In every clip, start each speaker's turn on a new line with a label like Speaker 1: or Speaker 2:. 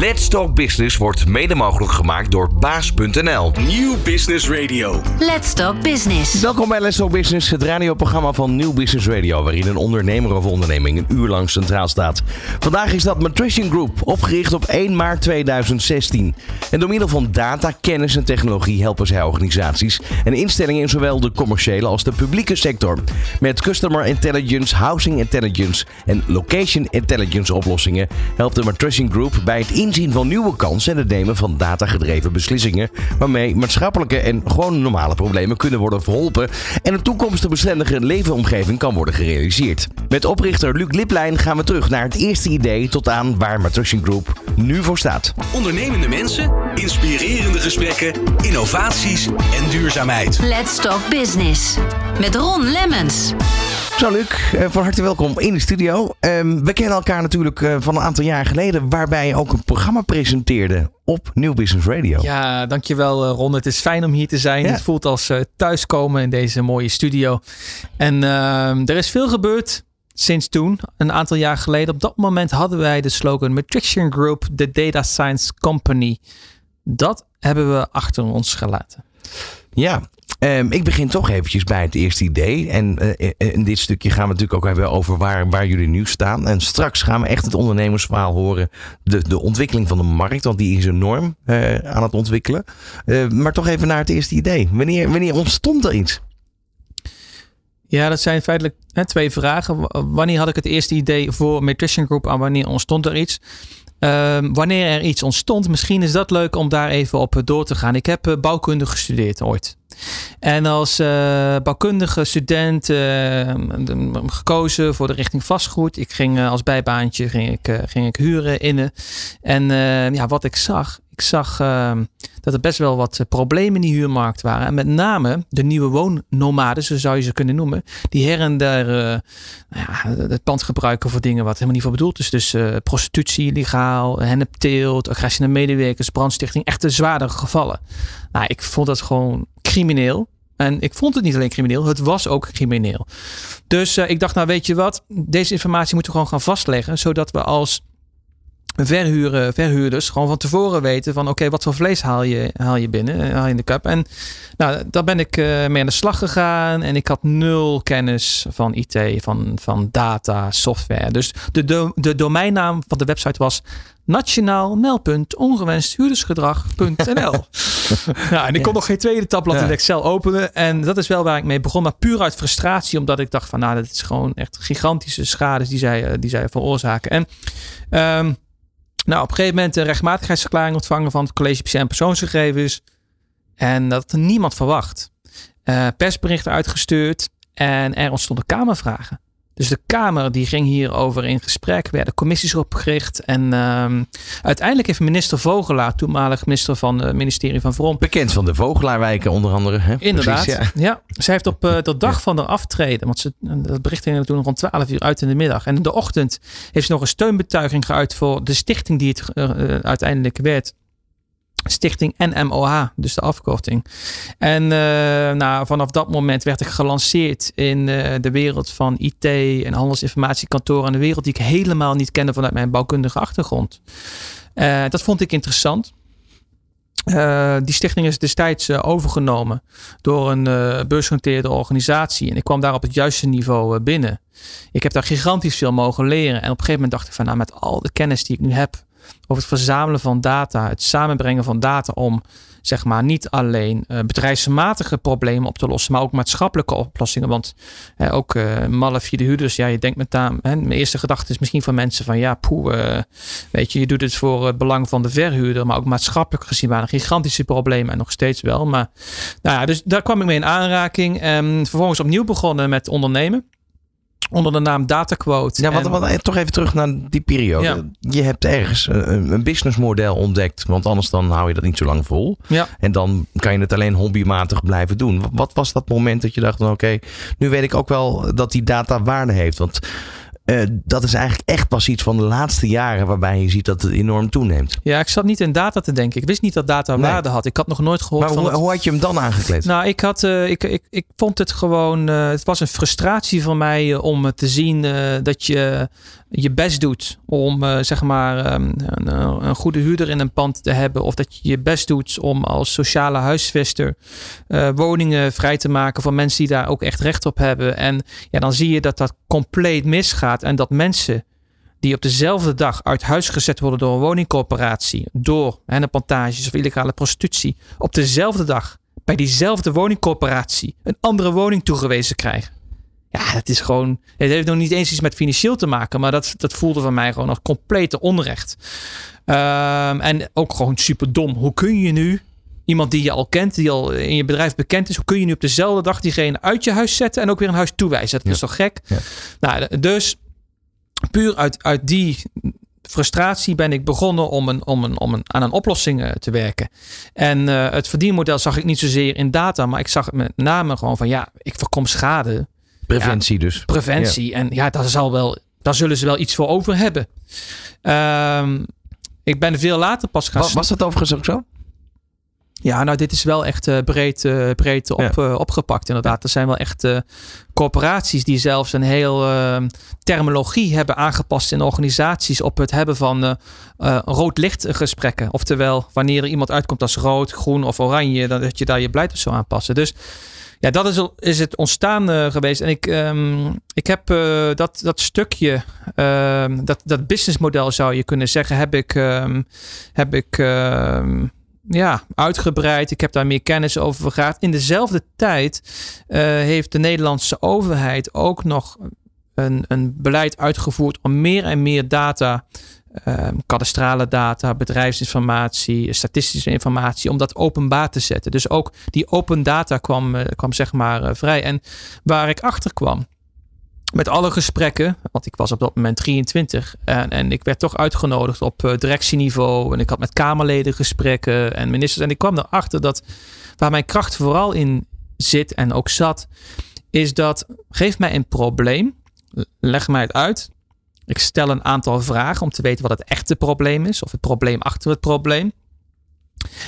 Speaker 1: Let's Talk Business wordt mede mogelijk gemaakt door baas.nl.
Speaker 2: Nieuw Business Radio.
Speaker 3: Let's Talk Business.
Speaker 1: Welkom bij Let's Talk Business, het radioprogramma van Nieuw Business Radio, waarin een ondernemer of onderneming een uur lang centraal staat. Vandaag is dat Matrician Group, opgericht op 1 maart 2016. En door middel van data, kennis en technologie helpen zij organisaties en instellingen in zowel de commerciële als de publieke sector. Met customer intelligence, housing intelligence en location intelligence oplossingen helpt de Matrician Group bij het inzien van nieuwe kansen en het nemen van datagedreven beslissingen, waarmee maatschappelijke en gewoon normale problemen kunnen worden verholpen en een toekomstbestendige leefomgeving kan worden gerealiseerd. Met oprichter Luc Liplijn gaan we terug naar het eerste idee tot aan waar Matrician Group nu voor staat.
Speaker 2: Ondernemende mensen, inspirerende gesprekken, innovaties en duurzaamheid.
Speaker 3: Let's Talk Business. Met Ron Lemmens.
Speaker 1: Zo Luc, eh, van harte welkom in de studio. Ehm, we kennen elkaar natuurlijk eh, van een aantal jaar geleden, waarbij je ook een programma presenteerde op New Business Radio.
Speaker 4: Ja, dankjewel eh, Ron. Het is fijn om hier te zijn.
Speaker 1: Ja.
Speaker 4: Het voelt als thuiskomen in deze mooie studio. En ehm, er is veel gebeurd sinds toen, een aantal jaar geleden. Op dat moment hadden wij de slogan Matrician Group, the Data Science Company. Dat hebben we achter ons gelaten.
Speaker 1: Ja, ehm, ik begin toch eventjes bij het eerste idee. En eh, in dit stukje gaan we natuurlijk ook hebben over waar, waar jullie nu staan. En straks gaan we echt het ondernemersverhaal horen. De, de ontwikkeling van de markt, want die is enorm eh, aan het ontwikkelen. Eh, maar toch even naar het eerste idee. Wanneer, wanneer ontstond er iets?
Speaker 4: Ja, dat zijn feitelijk hè, twee vragen. Wanneer had ik het eerste idee voor Matrician Group en wanneer ontstond er iets? Ehm, wanneer er iets ontstond, misschien is dat leuk om daar even op door te gaan. Ik heb eh, bouwkunde gestudeerd ooit. En als eh, bouwkundige student eh, gekozen voor de richting vastgoed. Ik ging eh, als bijbaantje ging ik, ging ik huren innen. En ja, wat ik zag, ik zag eh, dat er best wel wat problemen in die huurmarkt waren. En met name de nieuwe woonnomaden, zo zou je ze kunnen noemen. Die her en eh, nou ja, het pand gebruiken voor dingen wat helemaal niet voor bedoeld is. Dus prostitutie, illegaal, hennepteelt, agressie naar medewerkers, brandstichting. Echt de zwaardere gevallen. Nou, ik vond dat gewoon crimineel. En ik vond het niet alleen crimineel, het was ook crimineel. Dus eh, ik dacht, nou weet je wat, deze informatie moeten we gewoon gaan vastleggen. Zodat we als verhuren, verhuurders gewoon van tevoren weten van oké, wat voor vlees haal je, haal je binnen, eh, haal je in de cup. En nou, daar ben ik eh, mee aan de slag gegaan en ik had nul kennis van IT, van, van data, software. Dus de, do- de domeinnaam van de website was nationaal meldpunt ongewenst huurdersgedrag.nl. ja, en ik kon nog geen tweede tabblad
Speaker 1: Ja.
Speaker 4: in Excel openen. En dat is wel waar ik mee begon. Maar puur uit frustratie. Omdat ik dacht van nou, dat is gewoon echt gigantische schades die zij, eh, die zij veroorzaken. En ehm, nou, op een gegeven moment een rechtmatigheidsverklaring ontvangen van het college en persoonsgegevens. En dat had niemand verwacht. Eh, persberichten uitgestuurd. En er ontstonden kamervragen. Dus de Kamer die ging hierover in gesprek, werden commissies opgericht. En ehm, uiteindelijk heeft minister Vogelaar, toenmalig minister van het ministerie van Vrom,
Speaker 1: Bekend van de Vogelaarwijken onder andere. Hè?
Speaker 4: Inderdaad.
Speaker 1: Precies,
Speaker 4: ja.
Speaker 1: ja.
Speaker 4: zij heeft op eh, de dag van haar aftreden, want ze, dat bericht ging toen rond 12 uur uit in de middag. En in de ochtend heeft ze nog een steunbetuiging geuit voor de stichting die het eh, eh, uiteindelijk werd. Stichting NMOH, dus de afkorting. En eh, nou, vanaf dat moment werd ik gelanceerd in eh, de wereld van IT en handelsinformatiekantoren. En de wereld die ik helemaal niet kende vanuit mijn bouwkundige achtergrond. Eh, dat vond ik interessant. Die stichting is destijds overgenomen door een eh beursgenoteerde organisatie. En ik kwam daar op het juiste niveau binnen. Ik heb daar gigantisch veel mogen leren. En op een gegeven moment dacht ik van nou, met al de kennis die ik nu heb over het verzamelen van data, het samenbrengen van data om zeg maar niet alleen eh, bedrijfsmatige problemen op te lossen, maar ook maatschappelijke oplossingen. Want eh, ook eh malle vierde huurders, ja, je denkt met hè, mijn eerste gedachte is misschien van mensen van ja, poeh, eh, weet je, je doet het voor het belang van de verhuurder, maar ook maatschappelijk gezien waren gigantische problemen en nog steeds wel. Maar nou ja, dus daar kwam ik mee in aanraking. En vervolgens opnieuw begonnen met ondernemen. Onder de naam Dataquote.
Speaker 1: Ja, wat, wat, toch even terug naar die periode.
Speaker 4: Ja.
Speaker 1: Je hebt ergens een, een businessmodel ontdekt, want anders dan hou je dat niet zo lang vol.
Speaker 4: Ja.
Speaker 1: En dan kan je het alleen hobbymatig blijven doen. Wat- Wat was dat moment dat je dacht, van, oké, nu weet ik ook wel dat die data waarde heeft. Want eh, dat is eigenlijk echt pas iets van de laatste jaren waarbij je ziet dat het enorm toeneemt.
Speaker 4: Ja, ik zat niet in data te denken. Ik wist niet dat data
Speaker 1: Nee.
Speaker 4: waarde had. Ik had nog nooit gehoord
Speaker 1: Maar
Speaker 4: van...
Speaker 1: hoe, hoe had je hem dan aangekleed?
Speaker 4: Nou, ik, had, eh, ik, ik, ik vond het gewoon. eh, het was een frustratie van mij om te zien dat je je best doet om uh, zeg maar um, een, een, goede huurder in een pand te hebben. Of dat je je best doet om als sociale huisvester uh, woningen vrij te maken voor mensen die daar ook echt recht op hebben. En ja, dan zie je dat dat compleet misgaat. En dat mensen die op dezelfde dag uit huis gezet worden door een woningcorporatie, door henneplantages of illegale prostitutie, op dezelfde dag bij diezelfde woningcorporatie een andere woning toegewezen krijgen. Ja, dat is gewoon. Het heeft nog niet eens iets met financieel te maken, maar dat, dat voelde van mij gewoon als complete onrecht. Um, en ook gewoon super dom. Hoe kun je nu iemand die je al kent, die al in je bedrijf bekend is, hoe kun je nu op dezelfde dag diegene uit je huis zetten en ook weer een huis toewijzen? Dat is toch gek? Ja. Nou, dus puur uit, uit die frustratie ben ik begonnen om, een, om, een, om een, aan een oplossing te werken. En uh, het verdienmodel zag ik niet zozeer in data, maar ik zag het met name gewoon van ja, ik voorkom schade
Speaker 1: Preventie dus.
Speaker 4: Preventie. En ja, daar, zal wel, daar zullen ze wel iets voor over hebben. Um, ik ben veel later pas gaan...
Speaker 1: Was, was dat overigens ook zo?
Speaker 4: Ja, nou, dit is wel echt uh, breed, uh, breed op, ja. uh, opgepakt. Inderdaad, er zijn wel echt corporaties die zelfs een heel ehm, terminologie hebben aangepast in organisaties op het hebben van rood lichtgesprekken. Oftewel, wanneer er iemand uitkomt als rood, groen of oranje, dan dat je daar je beleid op zou aanpassen. Dus ja, dat is, is het ontstaan uh, geweest. En ik, um, ik heb uh, dat, dat stukje, um, dat, dat businessmodel zou je kunnen zeggen, heb ik, um, heb ik ja, uitgebreid. Ik heb daar meer kennis over gehad. In dezelfde tijd uh, heeft de Nederlandse overheid ook nog een, een beleid uitgevoerd om meer en meer data um, kadastrale data, bedrijfsinformatie, statistische informatie, om dat openbaar te zetten. Dus ook die open data kwam, uh, kwam zeg maar uh, vrij. En waar ik achter kwam, met alle gesprekken, want ik was op dat moment 23 en, en ik werd toch uitgenodigd op uh, directieniveau en ik had met Kamerleden gesprekken en ministers en ik kwam erachter dat waar mijn kracht vooral in zit en ook zat, is dat geef mij een probleem, leg mij het uit ik stel een aantal vragen om te weten wat het echte probleem is, of het probleem achter het probleem.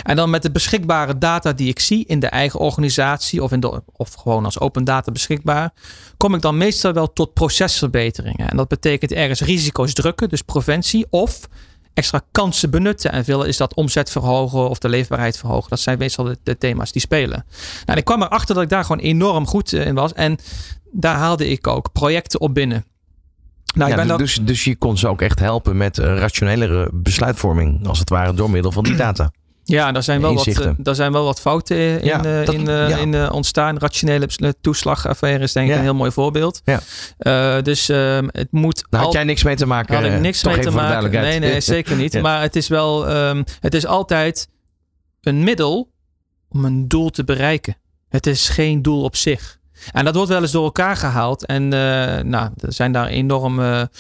Speaker 4: En dan met de beschikbare data die ik zie in de eigen organisatie of, in de, of gewoon als open data beschikbaar, kom ik dan meestal wel tot procesverbeteringen. En dat betekent ergens risico's drukken, dus preventie, of extra kansen benutten. En veel is dat omzet verhogen of de leefbaarheid verhogen. Dat zijn meestal de, thema's die spelen. Nou, en ik kwam erachter dat ik daar gewoon enorm goed in was. En daar haalde ik ook projecten op binnen.
Speaker 1: Nou, ja, ben dus, dus je kon ze ook echt helpen met rationelere besluitvorming, als het ware, door middel van die data.
Speaker 4: Ja, daar zijn, wel wat, uh, daar zijn wel wat fouten in, ja, uh, dat, in, uh, ja. in ontstaan. Rationele toeslagaffaire is denk ik ja. een heel mooi voorbeeld. Ja. dus ehm, het moet.
Speaker 1: Daar had jij niks mee te maken.
Speaker 4: Had ik niks mee te maken. Nee, nee, zeker niet. Maar het is wel. Um, het is altijd een middel om een doel te bereiken. Het is geen doel op zich. En dat wordt wel eens door elkaar gehaald. En uh, nou, er zijn daar enorme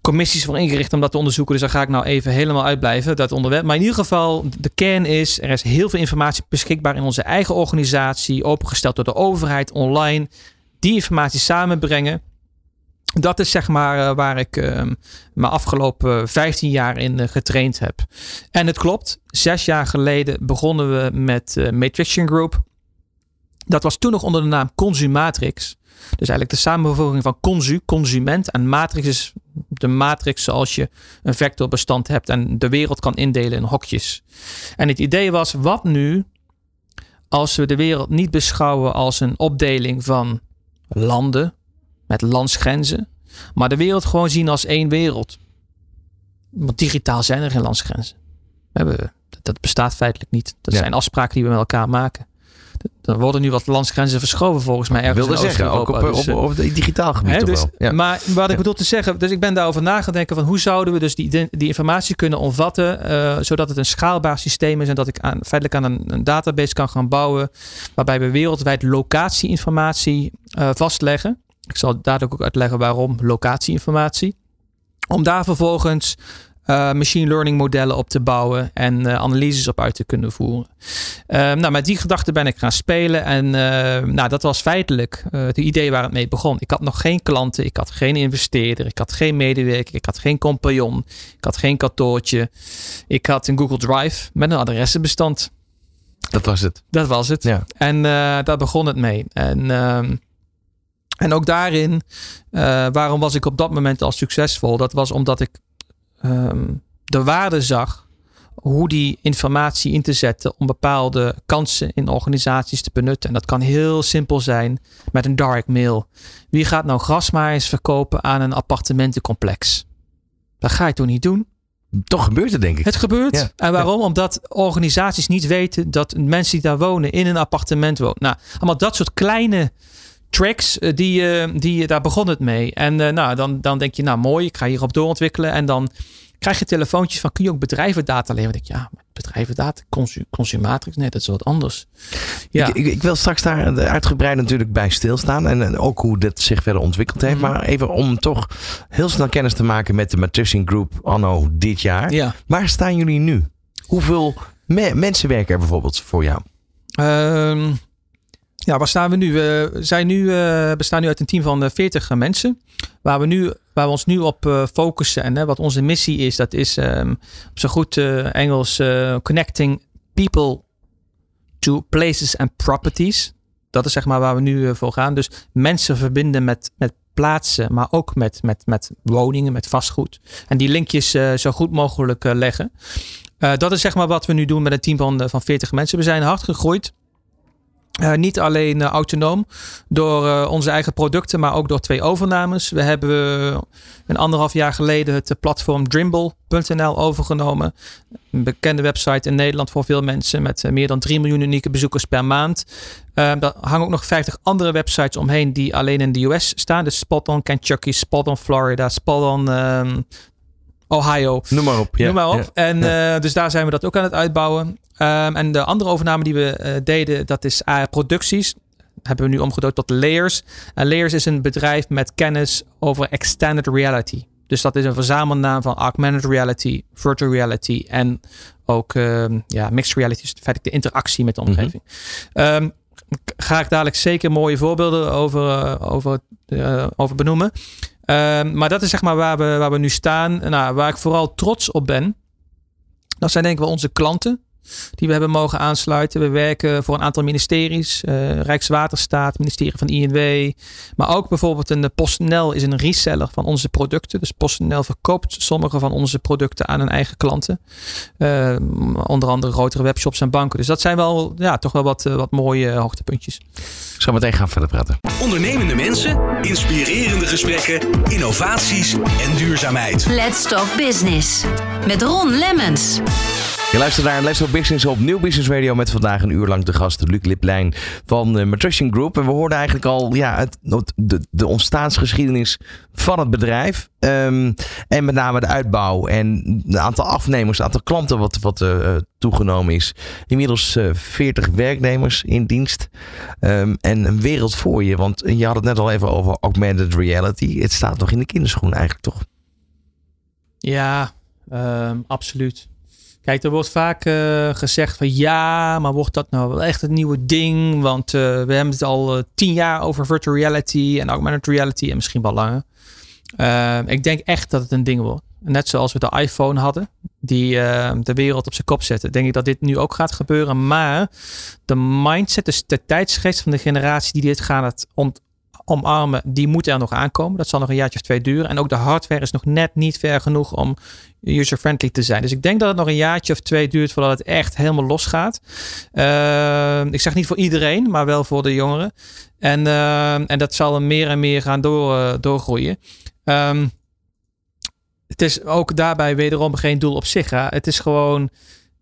Speaker 4: commissies voor ingericht om dat te onderzoeken. Dus daar ga ik nou even helemaal uitblijven, dat onderwerp. Maar in ieder geval, de kern is, er is heel veel informatie beschikbaar in onze eigen organisatie, opengesteld door de overheid, online. Die informatie samenbrengen. Dat is zeg maar uh, waar ik uh, mijn afgelopen 15 jaar in uh, getraind heb. En het klopt, zes jaar geleden begonnen we met Matrixtion Group. Dat was toen nog onder de naam Consumatrix. Dus eigenlijk de samenvoeging van consu, consument. En matrix is de matrix zoals je een vectorbestand hebt en de wereld kan indelen in hokjes. En het idee was, wat nu als we de wereld niet beschouwen als een opdeling van landen met landsgrenzen, maar de wereld gewoon zien als één wereld. Want digitaal zijn er geen landsgrenzen. We hebben, dat bestaat feitelijk niet. Dat ja. zijn afspraken die we met elkaar maken. Er worden nu wat landsgrenzen verschoven volgens mij.
Speaker 1: Ergens wilde zeggen, ook op, dus, op, op, het digitaal gebied hè,
Speaker 4: dus,
Speaker 1: ja.
Speaker 4: Maar wat ik bedoel te zeggen, dus ik ben daarover nagedenken van hoe zouden we dus die, die informatie kunnen omvatten, uh, zodat het een schaalbaar systeem is en dat ik aan, feitelijk aan een, een database kan gaan bouwen, waarbij we wereldwijd locatieinformatie uh, vastleggen. Ik zal dadelijk ook uitleggen waarom locatieinformatie. Om daar vervolgens uh, machine learning modellen op te bouwen en uh, analyses op uit te kunnen voeren. Uh, nou, met die gedachte ben ik gaan spelen en nou, dat was feitelijk het idee waar het mee begon. Ik had nog geen klanten, ik had geen investeerder, ik had geen medewerker, ik had geen compagnon, ik had geen kantoortje. Ik had een Google Drive met een adressenbestand.
Speaker 1: Dat was het.
Speaker 4: Dat was het. Ja. En daar begon het mee. En ehm, En ook daarin, uh, waarom was ik op dat moment al succesvol? Dat was omdat ik um, de waarde zag hoe die informatie in te zetten om bepaalde kansen in organisaties te benutten. En dat kan heel simpel zijn met een dark mail. Wie gaat nou grasmaaiers verkopen aan een appartementencomplex? Dat ga je toch niet doen?
Speaker 1: Toch gebeurt het, denk ik.
Speaker 4: Het gebeurt. En waarom? Omdat organisaties niet weten dat mensen die daar wonen in een appartement wonen. Nou, allemaal dat soort kleine tracks, eh, die, uh, die, daar begon het mee. En nou, dan, dan denk je, nou mooi, ik ga hierop doorontwikkelen. En dan krijg je telefoontjes van, kun je ook bedrijvendata leveren? Ik denk, ja, bedrijvendata, consu consumatrix, nee, dat is wat anders.
Speaker 1: Ja. Ik, ik, ik, wil straks daar uitgebreid natuurlijk bij stilstaan. En, en ook hoe dit zich verder ontwikkeld heeft. Mhm. Maar even om toch heel snel kennis te maken met de Matrician Group anno dit jaar.
Speaker 4: Ja.
Speaker 1: Waar staan jullie nu? Hoeveel me mensen werken er bijvoorbeeld voor jou?
Speaker 4: Um, ja, waar staan we nu? We zijn nu, bestaan nu uit een team van 40 mensen. Waar we, nu, waar we ons nu op focussen en wat onze missie is, dat is um, op zo goed Engels connecting people to places and properties. Dat is zeg maar waar we nu voor gaan. Dus mensen verbinden met, met plaatsen, maar ook met, met, met woningen, met vastgoed. En die linkjes zo goed mogelijk leggen. dat is zeg maar wat we nu doen met een team van, van 40 mensen. We zijn hard gegroeid. Uh, niet alleen uh, autonoom door uh, onze eigen producten, maar ook door twee overnames. We hebben een anderhalf jaar geleden het platform Drimble.nl overgenomen. Een bekende website in Nederland voor veel mensen met meer dan 3 miljoen unieke bezoekers per maand. daar hangen ook nog 50 andere websites omheen die alleen in de US staan. Dus Spot on Kentucky, Spot on Florida, Spot on um, Ohio.
Speaker 1: Noem maar op.
Speaker 4: Ja, Noem maar op. En ja. dus daar zijn we dat ook aan het uitbouwen. Um, en de andere overname die we uh, deden, dat is uh, producties. Hebben we nu omgedoopt tot Layers. En Layers is een bedrijf met kennis over extended reality. Dus dat is een verzamelnaam van augmented reality, virtual reality en ook um, ja, mixed reality. Dus feitelijk de interactie met de omgeving. Mm -hmm. um, ga ik dadelijk zeker mooie voorbeelden over, uh, over, over benoemen. Um, maar dat is zeg maar waar we, waar we nu staan. Nou, waar ik vooral trots op ben. Dat zijn denk ik wel onze klanten die we hebben mogen aansluiten. We werken voor een aantal ministeries, uh, Rijkswaterstaat, ministerie van INW, maar ook bijvoorbeeld een PostNL is een reseller van onze producten. Dus PostNL verkoopt sommige van onze producten aan hun eigen klanten, uh, onder andere grotere webshops en banken. Dus dat zijn wel, ja, toch wel wat, uh, wat mooie hoogtepuntjes.
Speaker 1: Zo meteen gaan verder praten.
Speaker 2: Ondernemende mensen, inspirerende gesprekken, innovaties en duurzaamheid.
Speaker 3: Let's Talk Business met Ron Lemmens.
Speaker 1: Je luistert naar Let's Talk Business op Nieuw Business Radio met vandaag een uur lang de gast Luc Liplijn van de Matrician Group. En we hoorden eigenlijk al ja, het, de, de ontstaansgeschiedenis van het bedrijf. Um, en met name de uitbouw en het aantal afnemers, het aantal klanten wat, wat uh, toegenomen is. Inmiddels uh, 40 werknemers in dienst. Um, en een wereld voor je, want je had het net al even over augmented reality. Het staat nog in de kinderschoen eigenlijk toch?
Speaker 4: Ja, um, absoluut. Kijk, er wordt vaak uh, gezegd van ja, maar wordt dat nou wel echt het nieuwe ding? Want uh, we hebben het al uh, tien jaar over virtual reality en augmented reality en misschien wel langer. ik denk echt dat het een ding wordt. Net zoals we de iPhone hadden, die de wereld op zijn kop zette. Denk ik dat dit nu ook gaat gebeuren. Maar de mindset, dus de tijdsgeest van de generatie die dit gaat omarmen, die moet er nog aankomen. Dat zal nog een jaartje of twee duren. En ook de hardware is nog net niet ver genoeg om user-friendly te zijn. Dus ik denk dat het nog een jaartje of twee duurt voordat het echt helemaal losgaat. Uh, ik zeg niet voor iedereen, maar wel voor de jongeren. En, uh, en dat zal meer en meer gaan door, uh, doorgroeien. Um, het is ook daarbij wederom geen doel op zich. Hè? Het is gewoon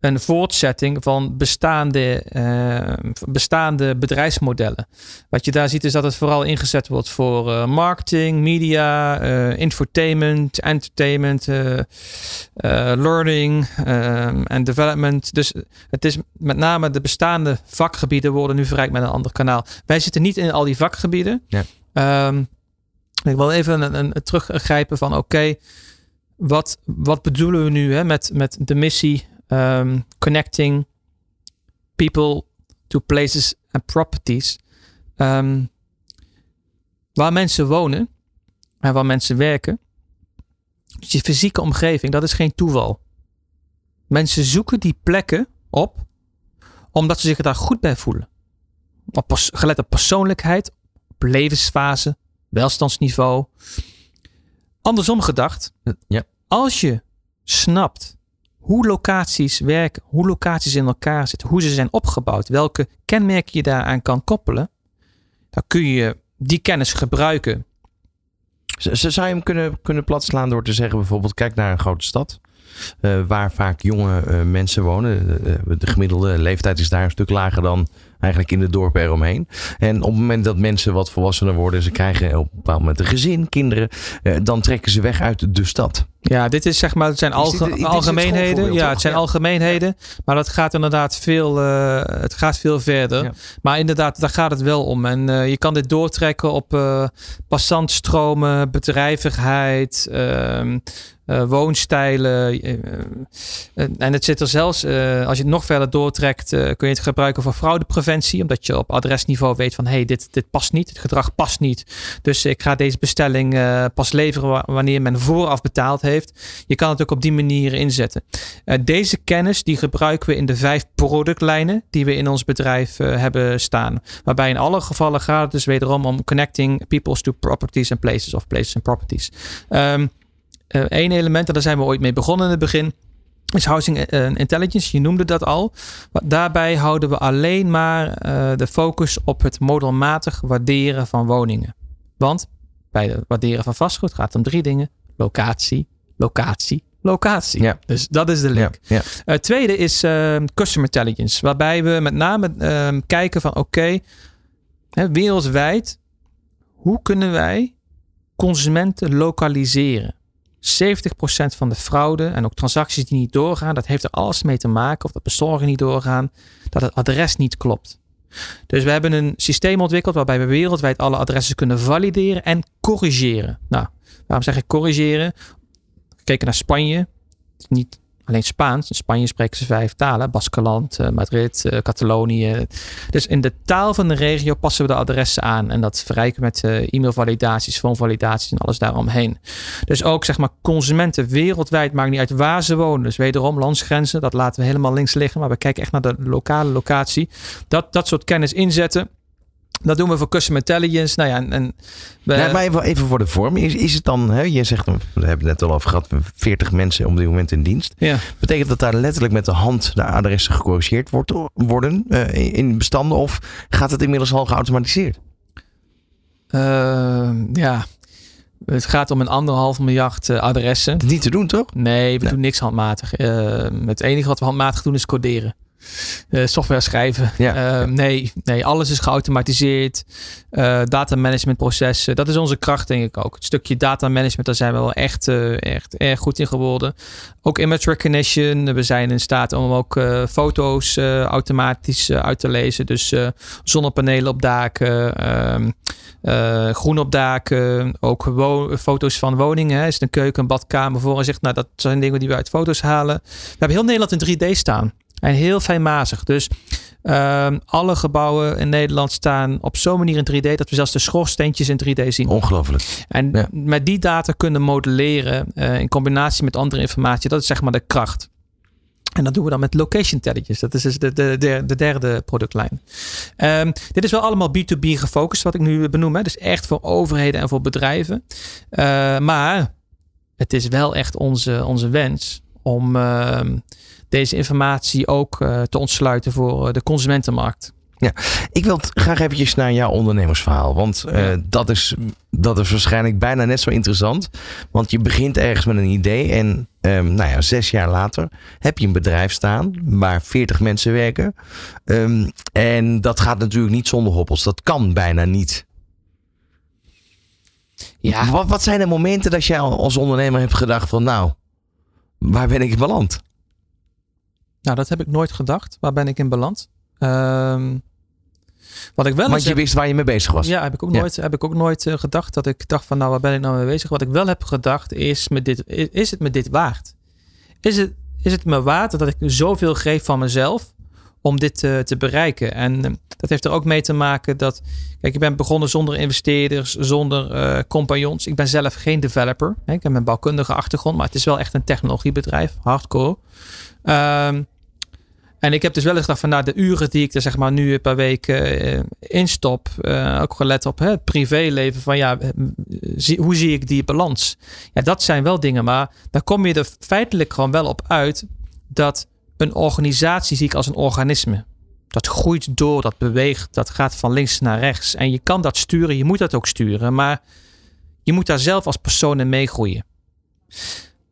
Speaker 4: een voortzetting van bestaande, uh, bestaande bedrijfsmodellen. Wat je daar ziet is dat het vooral ingezet wordt voor uh, marketing, media, uh, infotainment, entertainment, learning en development. Dus het is met name de bestaande vakgebieden worden nu verrijkt met een ander kanaal. Wij zitten niet in al die vakgebieden.
Speaker 1: Ja.
Speaker 4: Um, ik wil even een, een, een teruggrijpen van oké, okay, wat, wat bedoelen we nu hè, met, met de missie um, connecting people to places and properties. Um, waar mensen wonen en waar mensen werken. Dus je fysieke omgeving, dat is geen toeval. Mensen zoeken die plekken op omdat ze zich daar goed bij voelen. Op gelet op persoonlijkheid, op levensfase, welstandsniveau. Andersom gedacht,
Speaker 1: Ja.
Speaker 4: als je snapt hoe locaties werken, hoe locaties in elkaar zitten, hoe ze zijn opgebouwd, welke kenmerken je daaraan kan koppelen, dan kun je die kennis gebruiken.
Speaker 1: Z- z- Zou je hem kunnen, kunnen platslaan door te zeggen bijvoorbeeld kijk naar een grote stad. eh, waar vaak jonge eh, mensen wonen. De- de gemiddelde leeftijd is daar een stuk lager dan eigenlijk in de dorpen eromheen. En op het moment dat mensen wat volwassener worden, ze krijgen op een bepaald moment een gezin, kinderen, eh, dan trekken ze weg uit de stad.
Speaker 4: Ja, dit is zeg maar, het zijn
Speaker 1: dit- dit het
Speaker 4: algemeenheden. Ja, het zijn
Speaker 1: Ja.
Speaker 4: algemeenheden. Maar dat gaat inderdaad veel, eh, het gaat veel verder.
Speaker 1: Ja.
Speaker 4: Maar inderdaad, daar gaat het wel om. En eh, je kan dit doortrekken op eh passantstromen, bedrijvigheid, ehm, eh, woonstijlen. en het zit er zelfs, eh, als je het nog verder doortrekt, kun je het gebruiken voor fraudepreventie. Omdat je op adresniveau weet van, hey, dit, dit past niet. Het gedrag past niet. Dus ik ga deze bestelling eh, pas leveren wa- wanneer men vooraf betaald heeft. Je kan het ook op die manier inzetten. Eh, deze kennis die gebruiken we in de vijf productlijnen die we in ons bedrijf eh, hebben staan. Waarbij in alle gevallen gaat het dus wederom om connecting peoples to properties and places of places and properties. Eén element, en daar zijn we ooit mee begonnen in het begin. Is housing eh, intelligence, je noemde dat al. Daarbij houden we alleen maar eh, de focus op het modelmatig waarderen van woningen. Want bij het waarderen van vastgoed gaat het om drie dingen: locatie, locatie, locatie.
Speaker 1: Ja.
Speaker 4: Dus dat is de link.
Speaker 1: Ja.
Speaker 4: Het tweede is eh, customer intelligence, waarbij we met name eh, kijken van oké, wereldwijd, hoe kunnen wij consumenten lokaliseren? 70% van de fraude en ook transacties die niet doorgaan, dat heeft er alles mee te maken, of dat bezorgen niet doorgaan, dat het adres niet klopt. Dus we hebben een systeem ontwikkeld waarbij we wereldwijd alle adressen kunnen valideren en corrigeren. Nou, waarom zeg ik corrigeren? Gekeken naar Spanje, niet alleen Spaans. In Spanje spreken ze vijf talen: Baskeland, eh, Madrid, eh, Catalonië. Dus in de taal van de regio passen we de adressen aan. En dat verrijken met eh, e-mailvalidaties, phonevalidaties en alles daaromheen. Dus ook zeg maar consumenten wereldwijd, maakt niet uit waar ze wonen. Dus wederom landsgrenzen, dat laten we helemaal links liggen. Maar we kijken echt naar de lokale locatie. Dat, dat soort kennis inzetten. Dat doen we voor customer intelligence. Nou ja, en, en we,
Speaker 1: Ja, maar even, even voor de vorm. Is, is het dan, hè, je zegt, we hebben het net al over gehad, 40 mensen op dit moment in dienst.
Speaker 4: ja.
Speaker 1: Betekent dat daar letterlijk met de hand de adressen gecorrigeerd wordt, worden eh, in bestanden? Of gaat het inmiddels al geautomatiseerd?
Speaker 4: Eh, ja, het gaat om een anderhalf miljard eh, adressen.
Speaker 1: Niet te doen, toch?
Speaker 4: Nee, we
Speaker 1: Nee.
Speaker 4: doen niks handmatig. Eh, het enige wat we handmatig doen is coderen. Eh, software schrijven.
Speaker 1: Ja,
Speaker 4: Eh,
Speaker 1: ja.
Speaker 4: Nee, nee, alles is geautomatiseerd. Eh data management processen. Dat is onze kracht, denk ik ook. Het stukje data management, daar zijn we wel echt, echt erg goed in geworden. Ook image recognition. We zijn in staat om ook foto's automatisch uit te lezen. Dus zonnepanelen op daken. ehm, eh, groen op daken. Ook foto's van woningen. Hè. Is het een keuken, een badkamer voor en zegt, nou dat zijn dingen die we uit foto's halen. We hebben heel Nederland in 3D staan. En heel fijnmazig. Dus ehm, alle gebouwen in Nederland staan op zo'n manier in 3D dat we zelfs de schoorsteentjes in 3D zien.
Speaker 1: Ongelooflijk.
Speaker 4: En
Speaker 1: Ja.
Speaker 4: met die data kunnen modelleren eh, in combinatie met andere informatie. Dat is zeg maar de kracht. En dat doen we dan met location intelligence. Dat is dus de, de, de, de derde productlijn. Ehm, dit is wel allemaal B2B gefocust, wat ik nu benoem. Hè. Dus echt voor overheden en voor bedrijven. Eh, maar het is wel echt onze, onze wens om ehm, deze informatie ook eh, te ontsluiten voor eh, de consumentenmarkt.
Speaker 1: Ik wil graag eventjes naar jouw ondernemersverhaal. Want eh,
Speaker 4: Ja.
Speaker 1: dat, is, dat is waarschijnlijk bijna net zo interessant. Want je begint ergens met een idee. En ehm, nou ja, zes jaar later heb je een bedrijf staan waar 40 mensen werken. Ehm, en dat gaat natuurlijk niet zonder hobbels. Dat kan bijna niet.
Speaker 4: Ja,
Speaker 1: Wat, wat zijn de momenten dat jij als ondernemer hebt gedacht van nou, waar ben ik beland?
Speaker 4: Nou dat heb ik nooit gedacht. Waar ben ik in beland? Ehm, wat ik wel
Speaker 1: Want je
Speaker 4: heb-
Speaker 1: wist waar je mee bezig was.
Speaker 4: Ja, heb ik ook
Speaker 1: Ja.
Speaker 4: nooit, heb ik ook nooit eh, gedacht dat ik dacht van nou, waar ben ik nou mee bezig? Wat ik wel heb gedacht is, met dit, is, is het me dit waard? Is het, is het me waard dat ik zoveel geef van mezelf om dit te bereiken? En eh, dat heeft er ook mee te maken dat, kijk, ik ben begonnen zonder investeerders, zonder eh, compagnons. Ik ben zelf geen developer. Hè? Ik heb een bouwkundige achtergrond, maar het is wel echt een technologiebedrijf, hardcore. Ehm, En ik heb dus wel eens gedacht van nou, de uren die ik er zeg maar nu per week uh, instop, uh, ook gelet op hè, het privéleven van ja, zie, hoe zie ik die balans? Ja, dat zijn wel dingen, maar daar kom je er feitelijk gewoon wel op uit dat een organisatie zie ik als een organisme. Dat groeit door, dat beweegt, dat gaat van links naar rechts. En je kan dat sturen, je moet dat ook sturen, maar je moet daar zelf als persoon in meegroeien.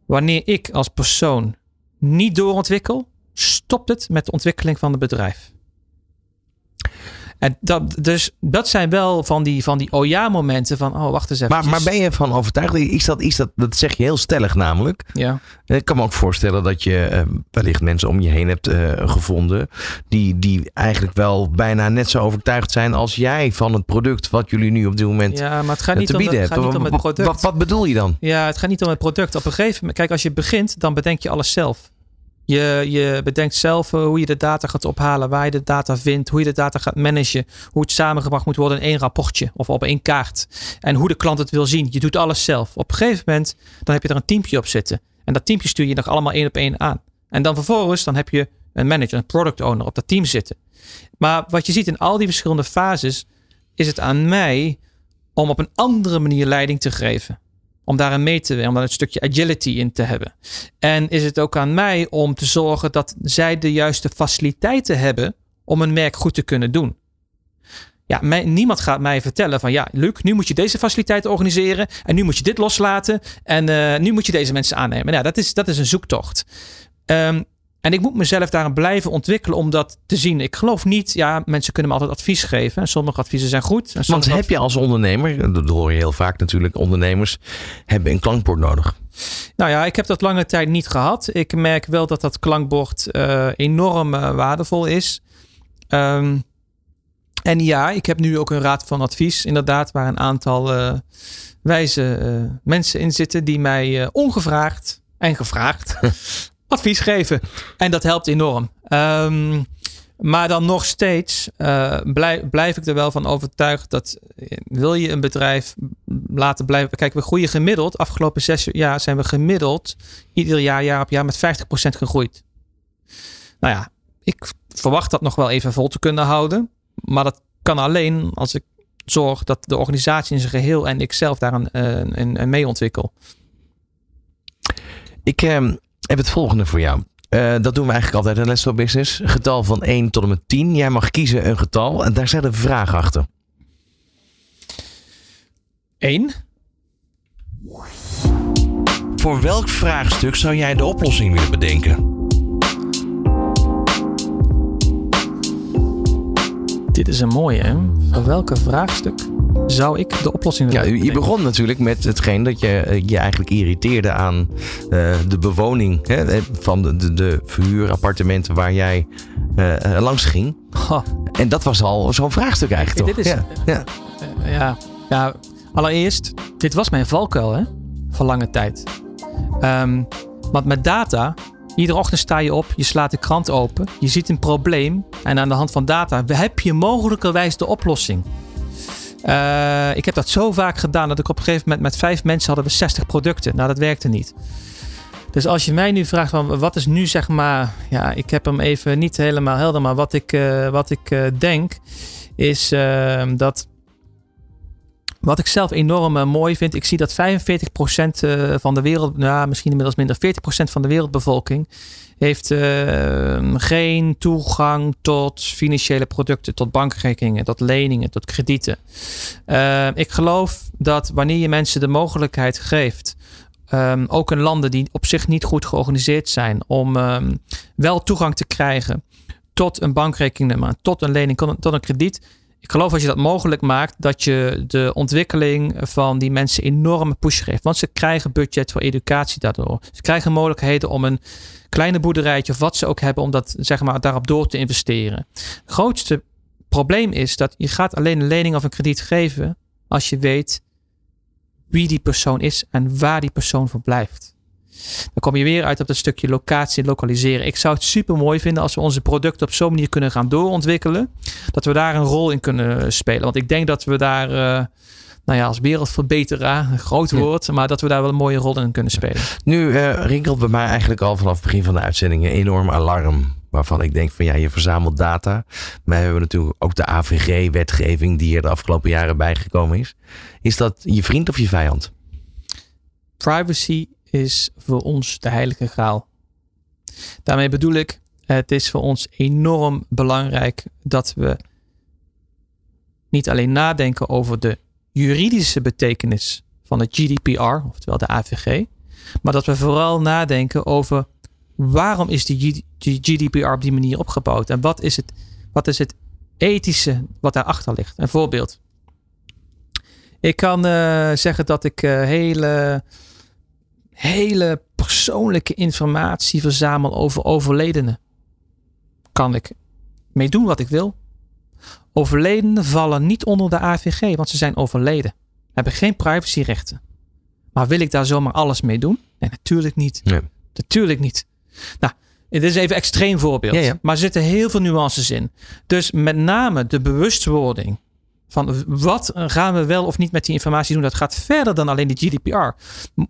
Speaker 4: Wanneer ik als persoon niet doorontwikkel, stopt het met de ontwikkeling van het bedrijf. En dat, dus dat zijn wel van die, van die oh ja momenten van, oh wacht eens even.
Speaker 1: Maar, maar ben je van overtuigd? Is dat, is dat, dat zeg je heel stellig namelijk.
Speaker 4: Ja.
Speaker 1: Ik kan me ook voorstellen dat je uh, wellicht mensen om je heen hebt uh, gevonden. Die, die eigenlijk wel bijna net zo overtuigd zijn als jij van het product wat jullie nu op dit moment
Speaker 4: ja, maar het gaat niet, om, het gaat niet om het product.
Speaker 1: Wat, wat bedoel je dan?
Speaker 4: Ja, het gaat niet om het product. Op een gegeven moment, kijk, als je begint, dan bedenk je alles zelf. Je, je bedenkt zelf eh, hoe je de data gaat ophalen, waar je de data vindt, hoe je de data gaat managen, hoe het samengebracht moet worden in één rapportje of op één kaart. En hoe de klant het wil zien. Je doet alles zelf. Op een gegeven moment dan heb je er een teampje op zitten. En dat teampje stuur je nog allemaal één op één aan. En dan vervolgens dan heb je een manager, een product owner op dat team zitten. Maar wat je ziet in al die verschillende fases, is het aan mij om op een andere manier leiding te geven om daarin mee te werken, om daar een stukje agility in te hebben. En is het ook aan mij om te zorgen dat zij de juiste faciliteiten hebben om een merk goed te kunnen doen. Ja, niemand gaat mij vertellen van ja, Luc, nu moet je deze faciliteiten organiseren en nu moet je dit loslaten en uh, nu moet je deze mensen aannemen. Nou, dat is, dat is een zoektocht. Um, en ik moet mezelf daarin blijven ontwikkelen om dat te zien. Ik geloof niet, ja, mensen kunnen me altijd advies geven. Sommige adviezen zijn goed. En
Speaker 1: Want heb je als ondernemer, dat hoor je heel vaak natuurlijk, ondernemers hebben een klankbord nodig.
Speaker 4: Nou ja, ik heb dat lange tijd niet gehad. Ik merk wel dat dat klankbord uh, enorm uh, waardevol is. Um, en ja, ik heb nu ook een raad van advies, inderdaad, waar een aantal uh, wijze mensen in zitten die mij ongevraagd en gevraagd advies geven. En dat helpt enorm. Um, maar dan nog steeds uh, blijf, ik er wel van overtuigd dat eh, wil je een bedrijf laten blijven. Kijk, we groeien gemiddeld. Afgelopen zes jaar zijn we gemiddeld ieder jaar, jaar op jaar met 50% gegroeid. Nou ja, ik verwacht dat nog wel even vol te kunnen houden. Maar dat kan alleen als ik zorg dat de organisatie in zijn geheel en ik zelf daar een, een, een mee ontwikkel.
Speaker 1: Ik, uh, heb het volgende voor jou. Uh, dat doen we eigenlijk altijd in Let's Business. Getal van 1 tot en met 10. Jij mag kiezen een getal en daar zit een vraag achter.
Speaker 4: 1.
Speaker 1: Voor welk vraagstuk zou jij de oplossing willen bedenken?
Speaker 4: Dit is een mooie, hè? Voor welke vraagstuk zou ik de oplossing
Speaker 1: willen Ja, je begon natuurlijk met hetgeen dat je eh, je eigenlijk irriteerde aan uh, de bewoning hè, eh, van de, de, de verhuurappartementen waar jij uh, langs ging. En dat was al zo'n vraagstuk eigenlijk
Speaker 4: toch?
Speaker 1: Dit is,
Speaker 4: ja. Uh, ja. ja, allereerst, dit was mijn valkuil hè, voor lange tijd. Um, want met data Iedere ochtend sta je op, je slaat de krant open, je ziet een probleem en aan de hand van data heb je mogelijkerwijs de oplossing. Uh, ik heb dat zo vaak gedaan dat ik op een gegeven moment met vijf mensen hadden we 60 producten. Nou, dat werkte niet. Dus als je mij nu vraagt van wat is nu zeg maar, ja, ik heb hem even niet helemaal helder, maar wat ik, uh, wat ik uh, denk is dat wat ik zelf enorm uh, mooi vind, ik zie dat 45% uh, van de wereld, nou, misschien inmiddels minder, 40% van de wereldbevolking heeft uh, geen toegang tot financiële producten, tot bankrekeningen, tot leningen, tot kredieten. Uh, ik geloof dat wanneer je mensen de mogelijkheid geeft, um, ook in landen die op zich niet goed georganiseerd zijn, om wel toegang te krijgen tot een bankrekening, tot een lening, tot een krediet ik geloof als je dat mogelijk maakt, dat je de ontwikkeling van die mensen enorme push geeft. Want ze krijgen budget voor educatie daardoor. Ze krijgen mogelijkheden om een kleine boerderijtje of wat ze ook hebben, om dat, zeg maar, daarop door te investeren. Het grootste probleem is dat je gaat alleen een lening of een krediet geven als je weet wie die persoon is en waar die persoon verblijft. Dan kom je weer uit op dat stukje locatie lokaliseren. Ik zou het super mooi vinden als we onze producten op zo'n manier kunnen gaan doorontwikkelen. Dat we daar een rol in kunnen spelen. Want ik denk dat we daar, uh, nou ja, als wereldverbeteraar, een groot woord, maar dat we daar wel een mooie rol in kunnen spelen.
Speaker 1: Nu uh, rinkelt bij mij eigenlijk al vanaf het begin van de uitzending een enorm alarm. waarvan ik denk van ja, je verzamelt data. Maar we hebben natuurlijk ook de AVG-wetgeving die er de afgelopen jaren bijgekomen is. Is dat je vriend of je vijand?
Speaker 4: Privacy is voor ons de heilige graal. Daarmee bedoel ik, het is voor ons enorm belangrijk dat we niet alleen nadenken over de juridische betekenis van het GDPR, oftewel de AVG, maar dat we vooral nadenken over waarom is die GDPR op die manier opgebouwd en wat is het, wat is het ethische wat daarachter ligt. Een voorbeeld. Ik kan uh, zeggen dat ik uh, hele, hele persoonlijke informatie verzamel over overledenen. Kan ik mee doen wat ik wil. Overledenen vallen niet onder de AVG, want ze zijn overleden. Hebben geen privacyrechten. Maar wil ik daar zomaar alles mee doen? Nee, natuurlijk niet. Nee. Natuurlijk niet. Nou, dit is even een extreem voorbeeld. Ja, Maar er zitten heel veel nuances in. Dus met name de bewustwording van wat gaan we wel of niet met die informatie doen, dat gaat verder dan alleen de GDPR.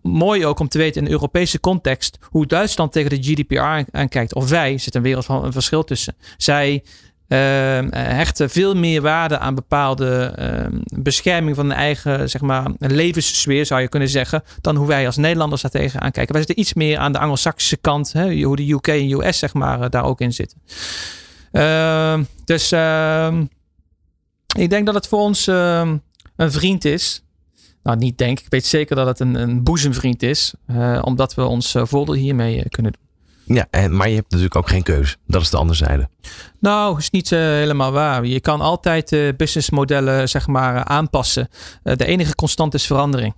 Speaker 4: mooi ook om te weten in de Europese context hoe Duitsland tegen de GDPR aankijkt. Of wij, zit een wereld van een verschil tussen. Zij uh, hechten veel meer waarde aan bepaalde uh, bescherming van de eigen zeg maar, levenssfeer, zou je kunnen zeggen, dan hoe wij als Nederlanders daar tegenaan kijken. Wij zitten iets meer aan de Anglo-Saxische kant, hè, hoe de UK en US zeg maar, eh, daar ook in zitten. Ehm, dus ehm, ik denk dat het voor ons een vriend is. Nou, niet denk. Ik weet zeker dat het een, een boezemvriend is. Uh, omdat we ons voordeel hiermee kunnen doen.
Speaker 1: Ja, en, maar je hebt natuurlijk ook geen keus. Dat is de andere zijde.
Speaker 4: Nou, is niet uh, helemaal waar. Je kan altijd businessmodellen zeg maar, aanpassen. De enige constant is verandering.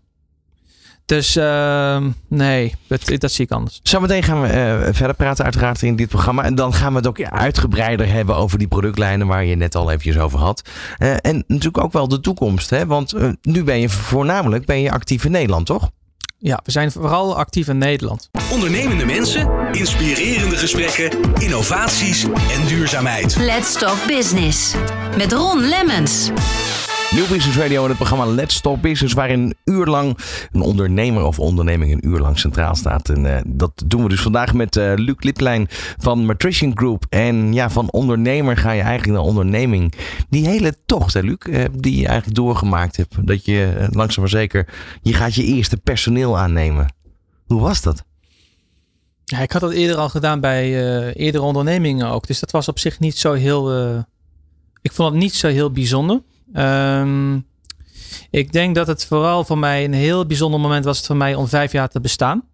Speaker 4: Dus ehm, nee, dat, dat, zie ik anders.
Speaker 1: Zometeen gaan we verder praten uiteraard in dit programma. En dan gaan we het ook uitgebreider hebben over die productlijnen waar je net al eventjes over had. en natuurlijk ook wel de toekomst. Hè? Want nu ben je voornamelijk ben je actief in Nederland, toch?
Speaker 4: Ja, we zijn vooral actief in Nederland.
Speaker 2: Ondernemende mensen, inspirerende gesprekken, innovaties en duurzaamheid.
Speaker 3: Let's Talk Business met Ron Lemmens.
Speaker 1: Nieuw Business Radio in het programma Let's Talk Business, waarin een uur lang een ondernemer of onderneming een uur lang centraal staat. En uh, dat doen we dus vandaag met uh, Luc Liplijn van Matrician Group. En ja, van ondernemer ga je eigenlijk naar onderneming. Die hele tocht, hè Luc, uh, die je eigenlijk doorgemaakt hebt. Dat je langzaam maar zeker, je gaat je eerste personeel aannemen. Hoe was dat?
Speaker 4: Ja, ik had dat eerder al gedaan bij eerdere ondernemingen ook. Dus dat was op zich niet zo heel. ik vond het niet zo heel bijzonder. Um, ik denk dat het vooral voor mij een heel bijzonder moment was voor mij om vijf jaar te bestaan.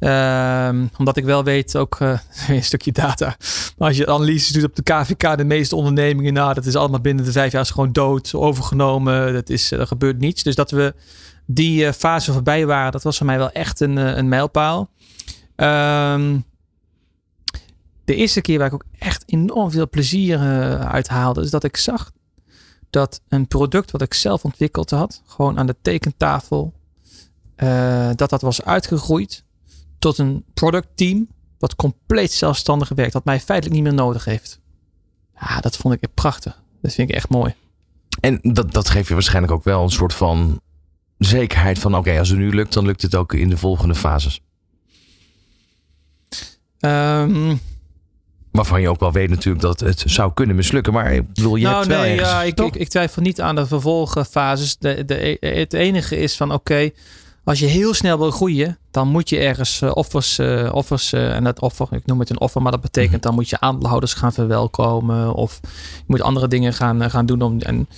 Speaker 4: Um, omdat ik wel weet, ook uh, een stukje data. Maar als je analyses doet op de KVK, de meeste ondernemingen, nou, dat is allemaal binnen de vijf jaar gewoon dood, overgenomen. Dat is, er gebeurt niets. Dus dat we die uh, fase voorbij waren, dat was voor mij wel echt een, een mijlpaal. Um, de eerste keer waar ik ook echt enorm veel plezier uit haalde, is dat ik zag dat een product wat ik zelf ontwikkeld had, gewoon aan de tekentafel, uh, dat dat was uitgegroeid tot een productteam wat compleet zelfstandig werkt, dat mij feitelijk niet meer nodig heeft. Ja, dat vond ik prachtig. Dat vind ik echt mooi.
Speaker 1: En dat, dat geeft je waarschijnlijk ook wel een soort van zekerheid van oké, als het nu lukt, dan lukt het ook in de volgende fases.
Speaker 4: Um,
Speaker 1: Waarvan je ook wel weet natuurlijk dat het zou kunnen mislukken. Maar ik bedoel, je
Speaker 4: nou,
Speaker 1: hebt wel
Speaker 4: nee,
Speaker 1: ergens,
Speaker 4: ja, ik, ik, ik, twijfel niet aan de vervolgfases. De, de, het enige is van oké, als je heel snel wil groeien, dan moet je ergens uh, offers, uh, offers uh, en dat offer, ik noem het een offer, maar dat betekent mhm. dan moet je aandeelhouders gaan verwelkomen of je moet andere dingen gaan, gaan doen. Om, en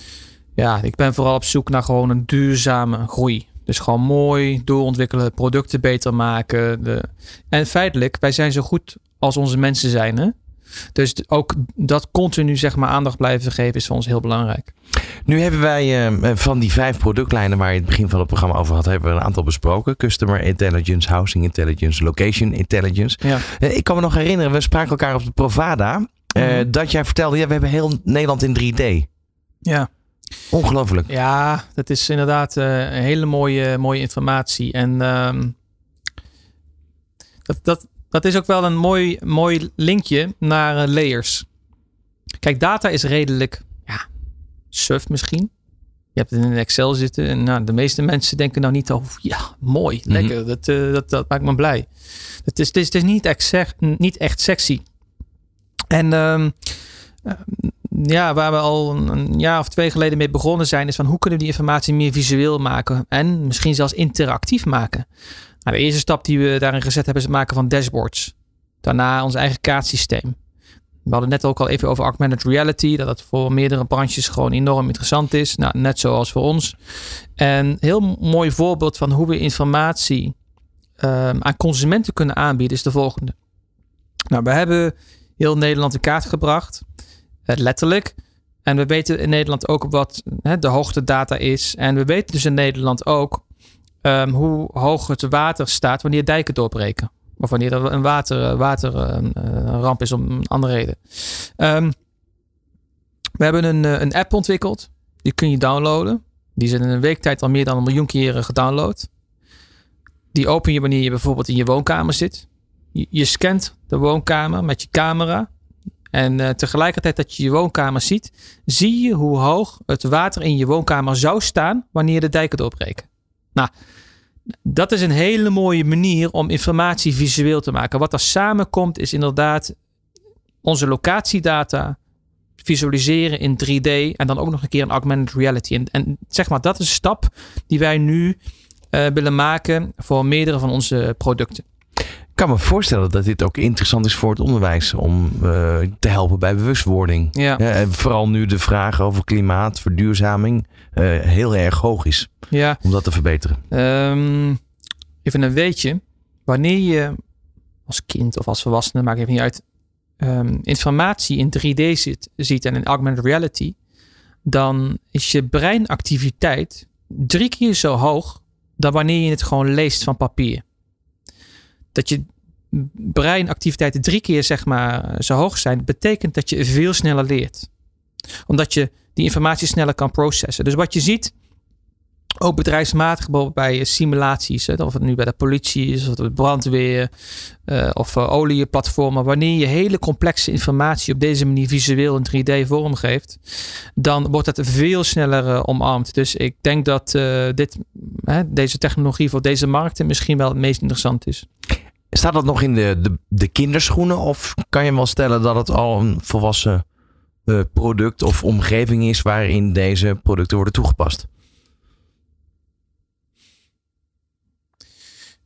Speaker 4: ja, ik ben vooral op zoek naar gewoon een duurzame groei. Dus gewoon mooi doorontwikkelen, producten beter maken. De... En feitelijk, wij zijn zo goed als onze mensen zijn. Hè? Dus ook dat continu zeg maar aandacht blijven geven is voor ons heel belangrijk.
Speaker 1: Nu hebben wij uh, van die vijf productlijnen waar je het begin van het programma over had, hebben we een aantal besproken. Customer Intelligence, Housing Intelligence, Location Intelligence.
Speaker 4: Ja.
Speaker 1: Uh, ik kan me nog herinneren, we spraken elkaar op de Provada. Uh, mm. Dat jij vertelde, ja, we hebben heel Nederland in 3D.
Speaker 4: Ja.
Speaker 1: Ongelooflijk.
Speaker 4: Ja, dat is inderdaad een hele mooie, mooie informatie. En um, dat, dat, dat is ook wel een mooi, mooi linkje naar uh, layers. Kijk, data is redelijk, ja, surf misschien. Je hebt het in Excel zitten en nou, de meeste mensen denken nou niet over, ja, mooi, mhm. lekker, dat, uh, dat, dat maakt me blij. Het is, het is, het is niet, echt, niet echt sexy. En ehm, eh, ja, waar we al een, een jaar of twee geleden mee begonnen zijn, is van hoe kunnen we die informatie meer visueel maken en misschien zelfs interactief maken. Nou, de eerste stap die we daarin gezet hebben is het maken van dashboards. Daarna ons eigen kaartsysteem. We hadden net ook al even over augmented reality, dat dat voor meerdere branches gewoon enorm interessant is. Nou, net zoals voor ons. En heel mooi voorbeeld van hoe we informatie ehm, aan consumenten kunnen aanbieden is de volgende. Nou, we hebben heel Nederland in kaart gebracht, eh, letterlijk. En we weten in Nederland ook wat hè, de hoogtedata is. En we weten dus in Nederland ook ehm, hoe hoog het water staat wanneer dijken doorbreken. Of wanneer er een water, waterramp uh, is om een andere reden. Um, we hebben een, eh, een app ontwikkeld. Die kun je downloaden. Die is in een week tijd al meer dan een miljoen keren gedownload. Die open je wanneer je bijvoorbeeld in je woonkamer zit. Je, scant de woonkamer met je camera. En tegelijkertijd dat je je woonkamer ziet, zie je hoe hoog het water in je woonkamer zou staan wanneer de dijken doorbreken. Nou, dat is een hele mooie manier om informatie visueel te maken. Wat er samenkomt is inderdaad onze locatiedata visualiseren in 3D en dan ook nog een keer een augmented reality. En, en zeg maar, dat is een stap die wij nu uh, willen maken voor meerdere van onze producten.
Speaker 1: Ik kan me voorstellen dat dit ook interessant is voor het onderwijs om uh, te helpen bij bewustwording.
Speaker 4: Ja.
Speaker 1: Uh, vooral nu de vraag over klimaat, verduurzaming uh, heel erg hoog is.
Speaker 4: Ja.
Speaker 1: Om dat te verbeteren.
Speaker 4: Um, even een weetje. Wanneer je als kind of als volwassene, maakt even niet uit, um, informatie in 3D zit, ziet en in augmented reality, dan is je breinactiviteit drie keer zo hoog dan wanneer je het gewoon leest van papier. Dat je breinactiviteiten drie keer zeg maar zo hoog zijn, betekent dat je veel sneller leert. Omdat je die informatie sneller kan processen. Dus wat je ziet, ook bedrijfsmatig, bij simulaties, hè, of het nu bij de politie is, of brandweer, uh, of uh, olieplatformen, wanneer je hele complexe informatie op deze manier visueel in 3D vormgeeft, dan wordt het veel sneller omarmd. Dus ik denk dat dit, deze technologie voor deze markten misschien wel het meest interessant is.
Speaker 1: Staat dat nog in de, de, de kinderschoenen of kan je wel stellen dat het al een volwassen product of omgeving is waarin deze producten worden toegepast?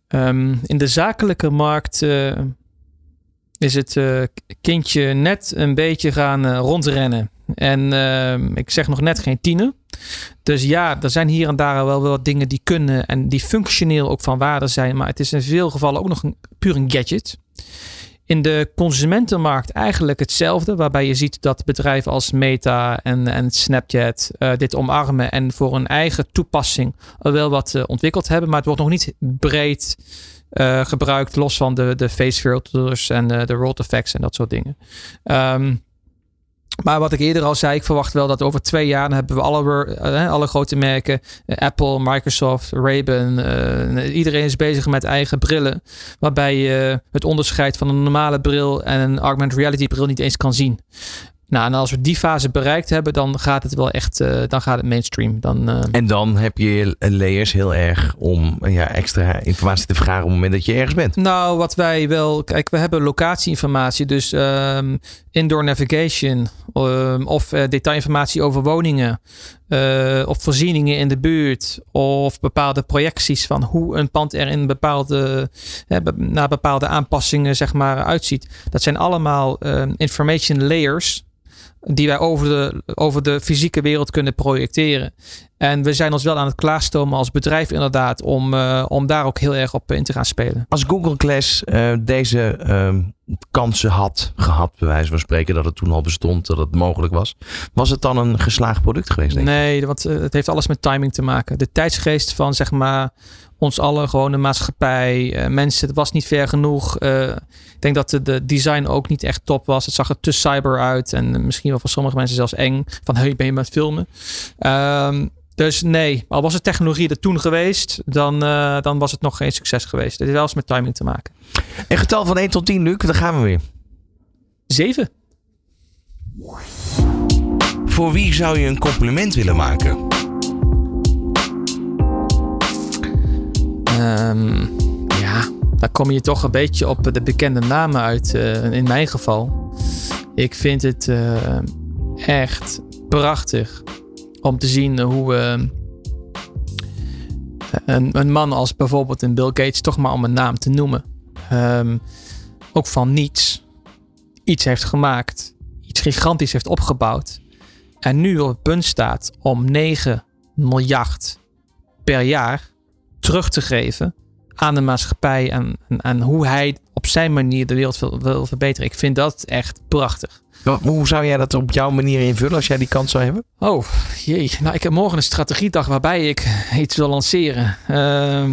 Speaker 4: Um, in de zakelijke markt uh, is het uh, kindje net een beetje gaan uh, rondrennen. En ik zeg nog net geen tiener. Dus ja, er zijn hier en daar wel wat dingen die kunnen en die functioneel ook van waarde zijn. Maar het is in veel gevallen ook nog een, puur een gadget. In de consumentenmarkt eigenlijk hetzelfde, waarbij je ziet dat bedrijven als Meta en, en Snapchat uh, dit omarmen en voor een eigen toepassing wel wat uh, ontwikkeld hebben, maar het wordt nog niet breed uh, gebruikt, los van de, de face filters en de roll effects en dat soort dingen. Um, maar wat ik eerder al zei, ik verwacht wel dat over twee jaar dan hebben we alle, uh, alle grote merken, uh, Apple, Microsoft, Ray-Ban, uh, iedereen is bezig met eigen brillen, waarbij je het onderscheid van een normale bril en een augmented reality bril niet eens kan zien. Nou, en als we die fase bereikt hebben, dan gaat het wel echt, dan gaat het mainstream. Dan.
Speaker 1: En dan heb je layers heel erg om ja, extra informatie te vragen op het moment dat je ergens bent.
Speaker 4: Nou, wat wij wel, kijk, we hebben locatieinformatie, dus um, indoor navigation um, of uh, detailinformatie over woningen. of voorzieningen in de buurt. Of bepaalde projecties van hoe een pand er in bepaalde, naar bepaalde aanpassingen zeg maar, uitziet. Dat zijn allemaal um, information layers die wij over de, over de fysieke wereld kunnen projecteren. En we zijn ons wel aan het klaarstomen als bedrijf inderdaad om, uh, om daar ook heel erg op in te gaan spelen.
Speaker 1: Als Google Glass uh, deze uh, kansen had gehad, bij wijze van spreken, dat het toen al bestond, dat het mogelijk was, was het dan een geslaagd product geweest? Denk
Speaker 4: nee, want het heeft alles met timing te maken. De tijdsgeest van zeg maar ons allen, gewoon de maatschappij, mensen, het was niet ver genoeg. ik denk dat de, de design ook niet echt top was. Het zag er te cyber uit en misschien wel voor sommige mensen zelfs eng. Van hey, ben je met filmen? Um, dus nee, al was het technologie er toen geweest, dan, uh, dan was het nog geen succes geweest. Het heeft wel eens met timing te maken.
Speaker 1: Een getal van 1 tot 10, Luc, daar gaan we weer.
Speaker 4: 7.
Speaker 1: Voor wie zou je een compliment willen maken?
Speaker 4: Um, ja, daar kom je toch een beetje op de bekende namen uit, uh, in mijn geval. Ik vind het uh, echt prachtig om te zien hoe uh, een, een, man als bijvoorbeeld een Bill Gates, toch maar om een naam te noemen, um, ook van niets iets heeft gemaakt, iets gigantisch heeft opgebouwd en nu op het punt staat om 9 miljard per jaar terug te geven aan de maatschappij en, hoe hij op zijn manier de wereld wil, wil, verbeteren. Ik vind dat echt prachtig.
Speaker 1: Hoe zou jij dat op jouw manier invullen als jij die kans zou hebben?
Speaker 4: Oh, jee. Nou, ik heb morgen een strategiedag waarbij ik iets wil lanceren. Uh,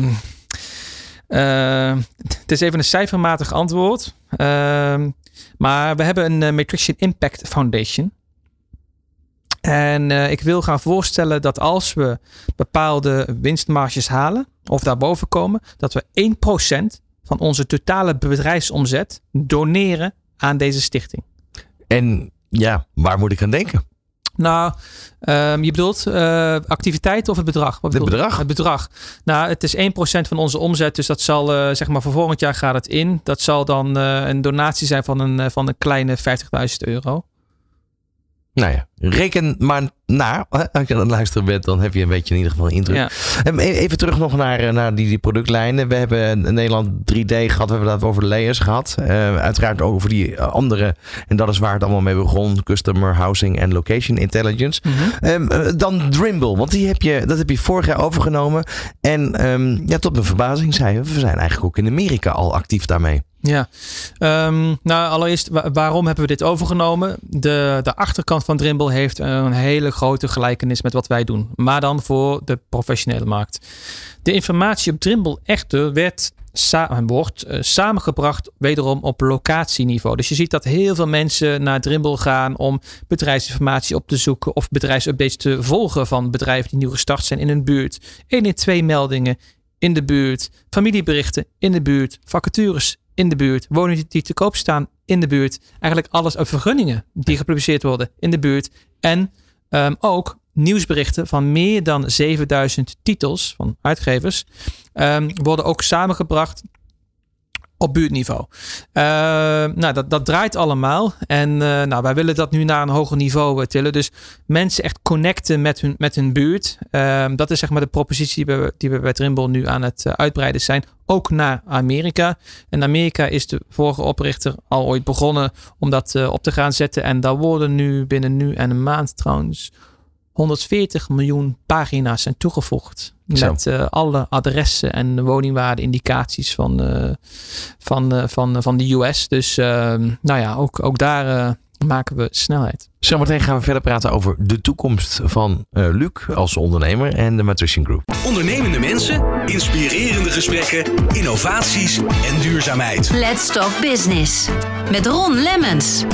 Speaker 4: uh, het is even een cijfermatig antwoord. Uh, maar we hebben een uh, Matrician Impact Foundation. En uh, ik wil gaan voorstellen dat als we bepaalde winstmarges halen of daarboven komen, dat we 1% van onze totale bedrijfsomzet doneren aan deze stichting.
Speaker 1: En ja, waar moet ik aan denken?
Speaker 4: Nou, um, je bedoelt uh, activiteit of het bedrag?
Speaker 1: Wat het bedrag.
Speaker 4: Het bedrag. Nou, het is 1% van onze omzet. Dus dat zal, uh, zeg maar, voor volgend jaar gaat het in. Dat zal dan uh, een donatie zijn van een, van een kleine 50.000 euro.
Speaker 1: Nou ja, reken maar na. Als je aan het luisteren bent, dan heb je een beetje in ieder geval een indruk. Ja. Ehm, e-, even terug nog naar, eh, naar die, die productlijnen. We hebben in Nederland 3D gehad. We hebben dat over de layers gehad. Uh, uiteraard ook over die andere. En dat is waar het allemaal mee begon. Customer, housing en location intelligence. Mm -hmm. um, dan Drimble. Want die heb je, dat heb je vorig jaar overgenomen. En um, ja, tot mijn verbazing zei we zijn eigenlijk ook in Amerika al actief daarmee.
Speaker 4: Ja, um, nou allereerst, waarom hebben we dit overgenomen? De, de achterkant van Drimble heeft een hele grote gelijkenis met wat wij doen, maar dan voor de professionele markt. De informatie op echter werd wordt uh, samengebracht wederom op locatieniveau. Dus je ziet dat heel veel mensen naar Drimble gaan om bedrijfsinformatie op te zoeken of bedrijfsupdates te volgen van bedrijven die nieuw gestart zijn in hun buurt. 1 in 2 meldingen in de buurt, familieberichten in de buurt, vacatures in de buurt, woningen die te koop staan in de buurt, eigenlijk alles, uh, vergunningen die gepubliceerd worden in de buurt. En um, ook nieuwsberichten van meer dan 7000 titels van uitgevers um, worden ook samengebracht op buurtniveau. Uh, nou, dat, dat draait allemaal. En uh, nou, wij willen dat nu naar een hoger niveau uh, tillen. Dus mensen echt connecten met hun, met hun buurt. Ehm, dat is zeg maar de propositie die we, die we bij Trimble nu aan het uitbreiden zijn. Ook naar Amerika. En Amerika is de vorige oprichter al ooit begonnen om dat op te gaan zetten. En daar worden nu binnen nu en een maand trouwens 140 miljoen pagina's zijn toegevoegd. Met uh, alle adressen en woningwaarde-indicaties van, uh, van, uh, van, van de US. Dus ehm, nou ja, ook, ook daar maken we snelheid.
Speaker 1: Zometeen gaan we verder praten over de toekomst van Luc als ondernemer en de Matrician Group.
Speaker 2: Ondernemende mensen, inspirerende gesprekken, innovaties en duurzaamheid.
Speaker 3: Let's Talk Business met Ron Lemmens.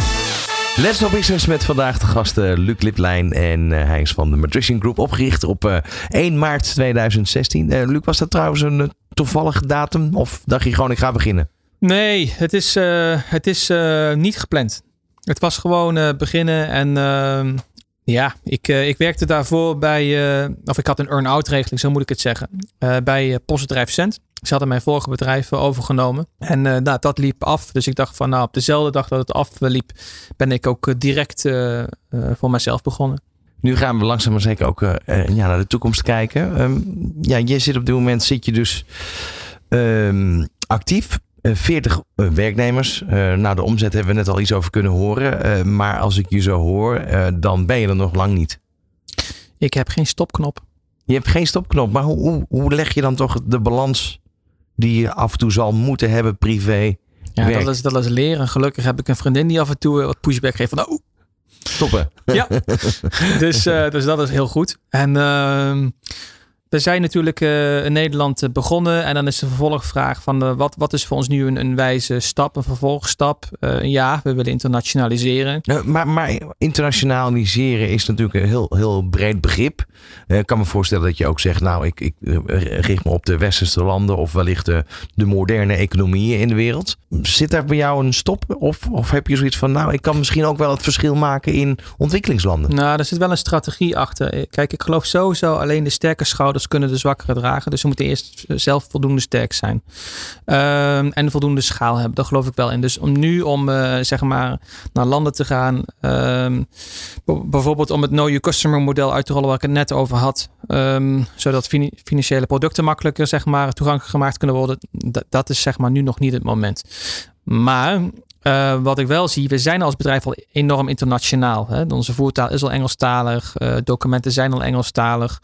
Speaker 1: Let's Talk Business met vandaag de gasten Luc Liplijn en uh, hij is van de Matrician Group opgericht op uh, 1 maart 2016. Uh, Luc, was dat trouwens een toevallige datum of dacht je gewoon ik ga beginnen?
Speaker 4: Nee, het is, het is niet gepland. Het was gewoon beginnen en ehm, ja, ik, ik werkte daarvoor bij, of ik had een earn-out regeling, zo moet ik het zeggen, bij Postbedrijf Cent. Ze hadden mijn vorige bedrijf overgenomen. En uh, nou, dat liep af. Dus ik dacht van nou, op dezelfde dag dat het afliep, ben ik ook eh, direct uh, voor mezelf begonnen.
Speaker 1: Nu gaan we langzaam maar zeker ook ja, naar de toekomst kijken. Um, ja, je zit op dit moment zit je dus um, actief. 40 werknemers. nou, de omzet hebben we net al iets over kunnen horen. maar als ik je zo hoor, dan ben je er nog lang niet.
Speaker 4: Ik heb geen stopknop.
Speaker 1: Je hebt geen stopknop. Maar hoe, hoe, hoe leg je dan toch de balans die je af en toe zal moeten hebben privé.
Speaker 4: Ja, dat is, dat is leren. Gelukkig heb ik een vriendin die af en toe wat pushback geeft van nou,
Speaker 1: stoppen.
Speaker 4: Ja, dus, uh, dus dat is heel goed. En uh, we zijn natuurlijk uh, in Nederland eh, begonnen. En dan is de vervolgvraag van uh, wat, wat is voor ons nu een, een wijze stap, een vervolgstap? ja, we willen internationaliseren.
Speaker 1: maar, maar internationaliseren is natuurlijk een heel, heel breed begrip. ik kan me voorstellen dat je ook zegt, nou, ik, ik richt me op de westerse landen of wellicht de, de moderne economieën in de wereld. Zit daar bij jou een stop? Of, of heb je zoiets van, nou, ik kan misschien ook wel het verschil maken in ontwikkelingslanden?
Speaker 4: Nou, er zit wel een strategie achter. Kijk, ik geloof sowieso alleen de sterke schouders kunnen de zwakkere dragen. Dus ze moeten eerst zelf voldoende sterk zijn. Um, en voldoende schaal hebben. Daar geloof ik wel in. Dus om nu om uh, zeg maar naar landen te gaan. Um, bijvoorbeeld om het Know Your Customer model uit te rollen waar ik het net over had. Um, zodat financiële producten makkelijker zeg maar toegankelijk gemaakt kunnen worden. Dat is zeg maar nu nog niet het moment. Maar uh, wat ik wel zie, we zijn als bedrijf al enorm internationaal. Hè? Onze voertaal is al Engelstalig, uh, documenten zijn al Engelstalig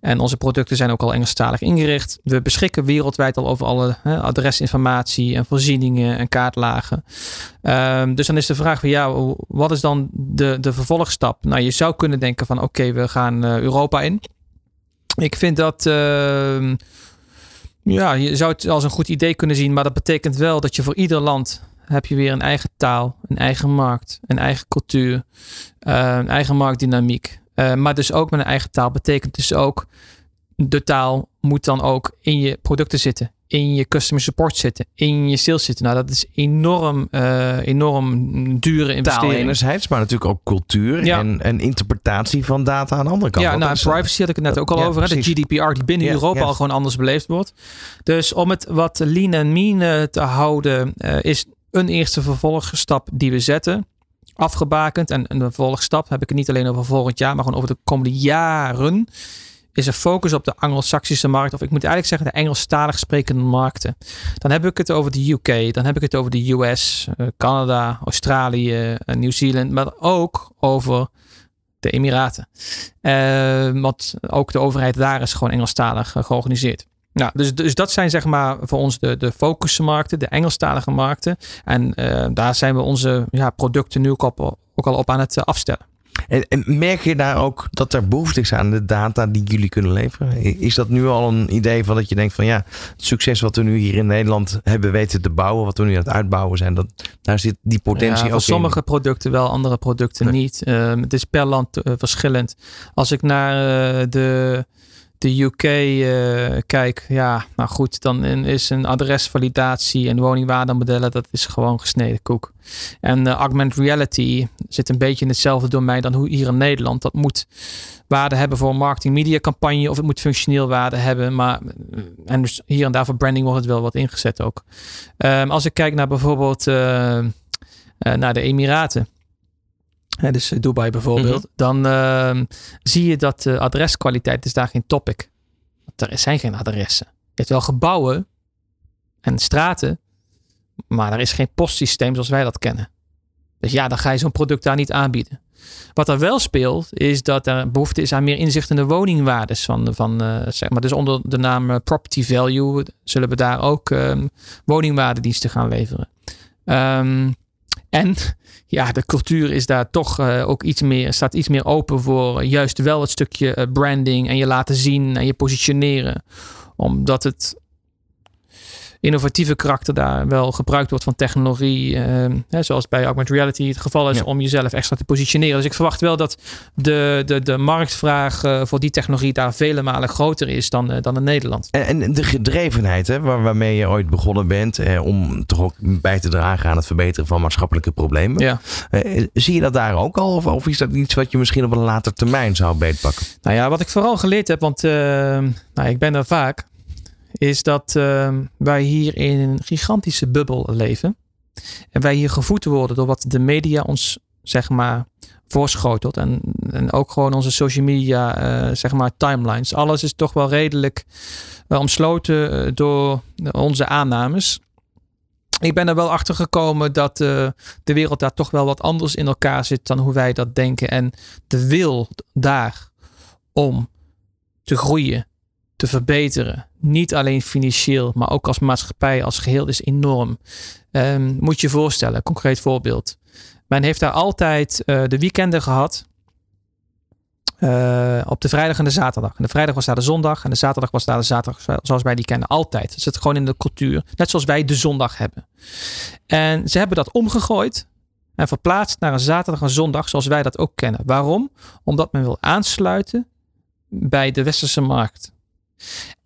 Speaker 4: en onze producten zijn ook al Engelstalig ingericht. We beschikken wereldwijd al over alle hè, adresinformatie en voorzieningen en kaartlagen. Uh, dus dan is de vraag van ja, wat is dan de, de vervolgstap? Nou, je zou kunnen denken van oké, we gaan uh, Europa in. Ik vind dat ehm, ja, je zou het als een goed idee kunnen zien, maar dat betekent wel dat je voor ieder land heb je weer een eigen taal, een eigen markt, een eigen cultuur, uh, een eigen marktdynamiek. Uh, maar dus ook met een eigen taal betekent dus ook de taal moet dan ook in je producten zitten, in je customer support zitten, in je sales zitten. Nou, dat is enorm, uh, enorm dure investering.
Speaker 1: Taal enerzijds, maar natuurlijk ook cultuur ja. en, en interpretatie van data aan de andere kant.
Speaker 4: Ja, nou, privacy had ik het net ook al ja, over. Hè? De GDPR die binnen Europa al gewoon anders beleefd wordt. Dus om het wat lean en mean te houden, is een eerste vervolgstap die we zetten. Afgebakend. En een vervolgstap heb ik het niet alleen over volgend jaar, maar gewoon over de komende jaren. Is een focus op de Anglo-Saxische markt. Of ik moet eigenlijk zeggen de Engelstalig sprekende markten. Dan heb ik het over de UK. Dan heb ik het over de US, eh, Canada, Australië, uh, Nieuw-Zeeland. Maar ook over de Emiraten. Uh, want ook de overheid daar is gewoon Engelstalig georganiseerd. Nou, dus, dus dat zijn zeg maar voor ons de, de focusmarkten, de Engelstalige markten. En uh, daar zijn we onze ja, producten nu ook, op, ook al op aan het uh, afstellen.
Speaker 1: En, en, merk je daar ook dat er behoefte is aan de data die jullie kunnen leveren? Is dat nu al een idee van dat je denkt van ja, het succes wat we nu hier in Nederland hebben weten te bouwen, wat we nu aan het uitbouwen zijn, dat, daar zit die potentie ja, ook
Speaker 4: sommige
Speaker 1: in.
Speaker 4: producten wel, andere producten nee. niet. Uh, het is per land uh, verschillend. Als ik naar uh, de de UK uh, kijk, ja, nou goed, dan is een adresvalidatie en woningwaardemodellen, dat is gewoon gesneden koek. En uh, augmented reality zit een beetje in hetzelfde domein dan hoe hier in Nederland. Dat moet waarde hebben voor marketing media campagne of het moet functioneel waarde hebben. Maar en dus hier en daar voor branding wordt het wel wat ingezet ook. Um, als ik kijk naar bijvoorbeeld naar de Emiraten dus eh, Dubai bijvoorbeeld, mm -hmm. dan uh, zie je dat de adreskwaliteit is daar geen topic. Er zijn geen adressen. Je hebt wel gebouwen en straten, maar er is geen postsysteem zoals wij dat kennen. Dus ja, dan ga je zo'n product daar niet aanbieden. Wat er wel speelt, is dat er behoefte is aan meer inzicht in de woningwaardes van, van uh, zeg maar. Dus onder de naam property value zullen we daar ook um, woningwaardediensten gaan leveren. Um, en ja, de cultuur is daar toch uh, ook iets meer, staat iets meer open voor juist wel het stukje uh, branding en je laten zien en je positioneren. Omdat het innovatieve karakter daar wel gebruikt wordt van technologie. Hè, zoals bij augmented reality het geval is ja. om jezelf extra te positioneren. Dus ik verwacht wel dat de, de, de marktvraag uh, voor die technologie daar vele malen groter is dan, uh, dan in Nederland.
Speaker 1: En, en de gedrevenheid hè, waar, waarmee je ooit begonnen bent om toch ook bij te dragen aan het verbeteren van maatschappelijke problemen.
Speaker 4: Ja.
Speaker 1: zie je dat daar ook al? Of, of, is dat iets wat je misschien op een later termijn zou beetpakken?
Speaker 4: Nou ja, wat ik vooral geleerd heb, want nou, ik ben er vaak is dat uh, wij hier in een gigantische bubbel leven. En wij hier gevoed worden door wat de media ons, zeg maar, voorschotelt. En, en ook gewoon onze social media, uh, zeg maar, timelines. Alles is toch wel redelijk uh, omsloten uh, door onze aannames. Ik ben er wel achter gekomen dat de wereld daar toch wel wat anders in elkaar zit dan hoe wij dat denken. En de wil daar om te groeien, te verbeteren. Niet alleen financieel, maar ook als maatschappij als geheel is enorm. Um, moet je voorstellen, concreet voorbeeld. Men heeft daar altijd uh, de weekenden gehad. Uh, op de vrijdag en de zaterdag. En de vrijdag was daar de zondag. En de zaterdag was daar de zaterdag zoals wij die kennen. Altijd. Het zit gewoon in de cultuur. Net zoals wij de zondag hebben. En ze hebben dat omgegooid. En verplaatst naar een zaterdag en zondag zoals wij dat ook kennen. Waarom? Omdat men wil aansluiten bij de westerse markt.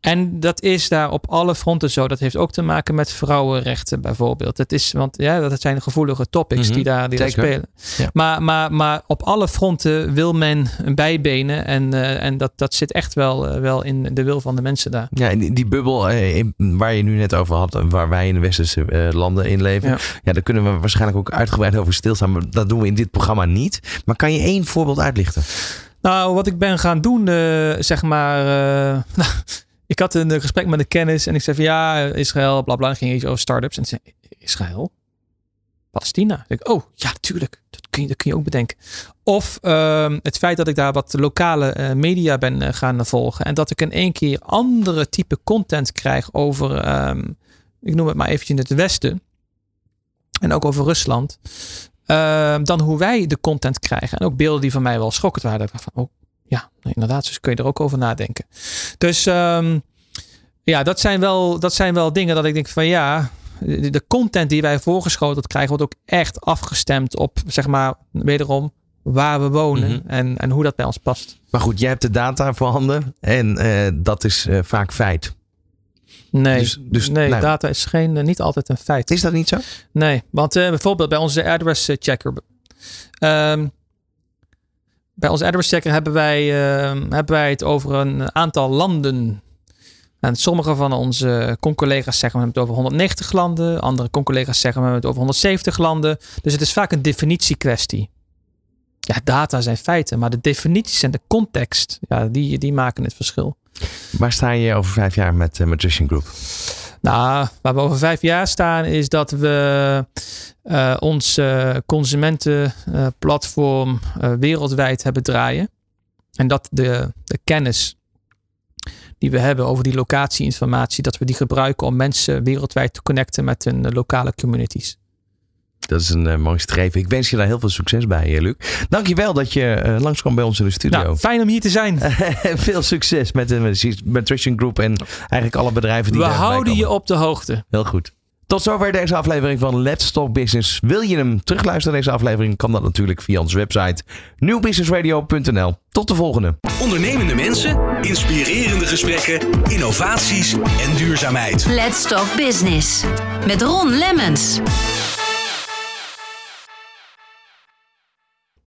Speaker 4: En dat is daar op alle fronten zo. Dat heeft ook te maken met vrouwenrechten bijvoorbeeld. Het is, want ja, dat zijn gevoelige topics die, daar, die daar spelen.
Speaker 1: Ja.
Speaker 4: Maar, maar, maar op alle fronten wil men bijbenen. En, uh, en dat, dat zit echt wel, uh, wel in de wil van de mensen daar.
Speaker 1: Ja, en die, die bubbel in, waar je nu net over had, waar wij in de westerse landen in leven. Ja. ja, daar kunnen we waarschijnlijk ook uitgebreid over stilstaan. Maar dat doen we in dit programma niet. Maar kan je één voorbeeld uitlichten?
Speaker 4: Nou, wat ik ben gaan doen, zeg maar. nou, ik had een gesprek met een kennis en ik zei van ja, Israël, bla bla. ging iets over startups. En zei, Israël? Palestina? Ik, oh, ja, natuurlijk. Dat kun je, dat kun je ook bedenken. Of uh, het feit dat ik daar wat lokale uh, media ben gaan volgen. En dat ik in één keer andere type content krijg over, um, ik noem het maar eventjes het Westen. En ook over Rusland. Uh, dan hoe wij de content krijgen. En ook beelden die van mij wel schokkend waren. Van, oh, ja, inderdaad. Dus kun je er ook over nadenken. Dus um, ja, dat zijn, wel, dat zijn wel dingen dat ik denk van ja. De, de content die wij voorgeschoteld krijgen, wordt ook echt afgestemd op, zeg maar, wederom waar we wonen mm -hmm. en, en hoe dat bij ons past.
Speaker 1: Maar goed, jij hebt de data voorhanden en uh, dat is uh, vaak feit.
Speaker 4: Nee, dus, dus, nee nou, data is geen, uh, niet altijd een feit.
Speaker 1: Is dat niet zo?
Speaker 4: Nee, want bijvoorbeeld bij onze address checker. Um, bij onze address checker hebben wij, uh, hebben wij het over een aantal landen. En sommige van onze collega's zeggen we hebben het over 190 landen. Andere collega's zeggen we hebben het over 170 landen. Dus het is vaak een definitiekwestie. Ja, data zijn feiten, maar de definities en de context, ja, die, die maken het verschil.
Speaker 1: Waar sta je over vijf jaar met uh, Matrician Group?
Speaker 4: Nou, waar we over vijf jaar staan is dat we uh, ons uh, consumentenplatform wereldwijd hebben draaien. En dat de, de kennis die we hebben over die locatieinformatie, dat we die gebruiken om mensen wereldwijd te connecten met hun lokale communities.
Speaker 1: Dat is een uh, mooi streven. Ik wens je daar heel veel succes bij, uh, Luc. Dankjewel dat je uh, langskwam bij ons in de studio.
Speaker 4: Nou, fijn om hier te zijn.
Speaker 1: veel succes met de Nutrition Group en eigenlijk alle bedrijven die
Speaker 4: We houden je op de hoogte.
Speaker 1: Heel goed. Tot zover deze aflevering van Let's Talk Business. Wil je hem terugluisteren, deze aflevering? Kan dat natuurlijk via onze website nieuwbusinessradio.nl. Tot de volgende.
Speaker 2: Ondernemende mensen, inspirerende gesprekken, innovaties en duurzaamheid.
Speaker 3: Let's Talk Business met Ron Lemmens.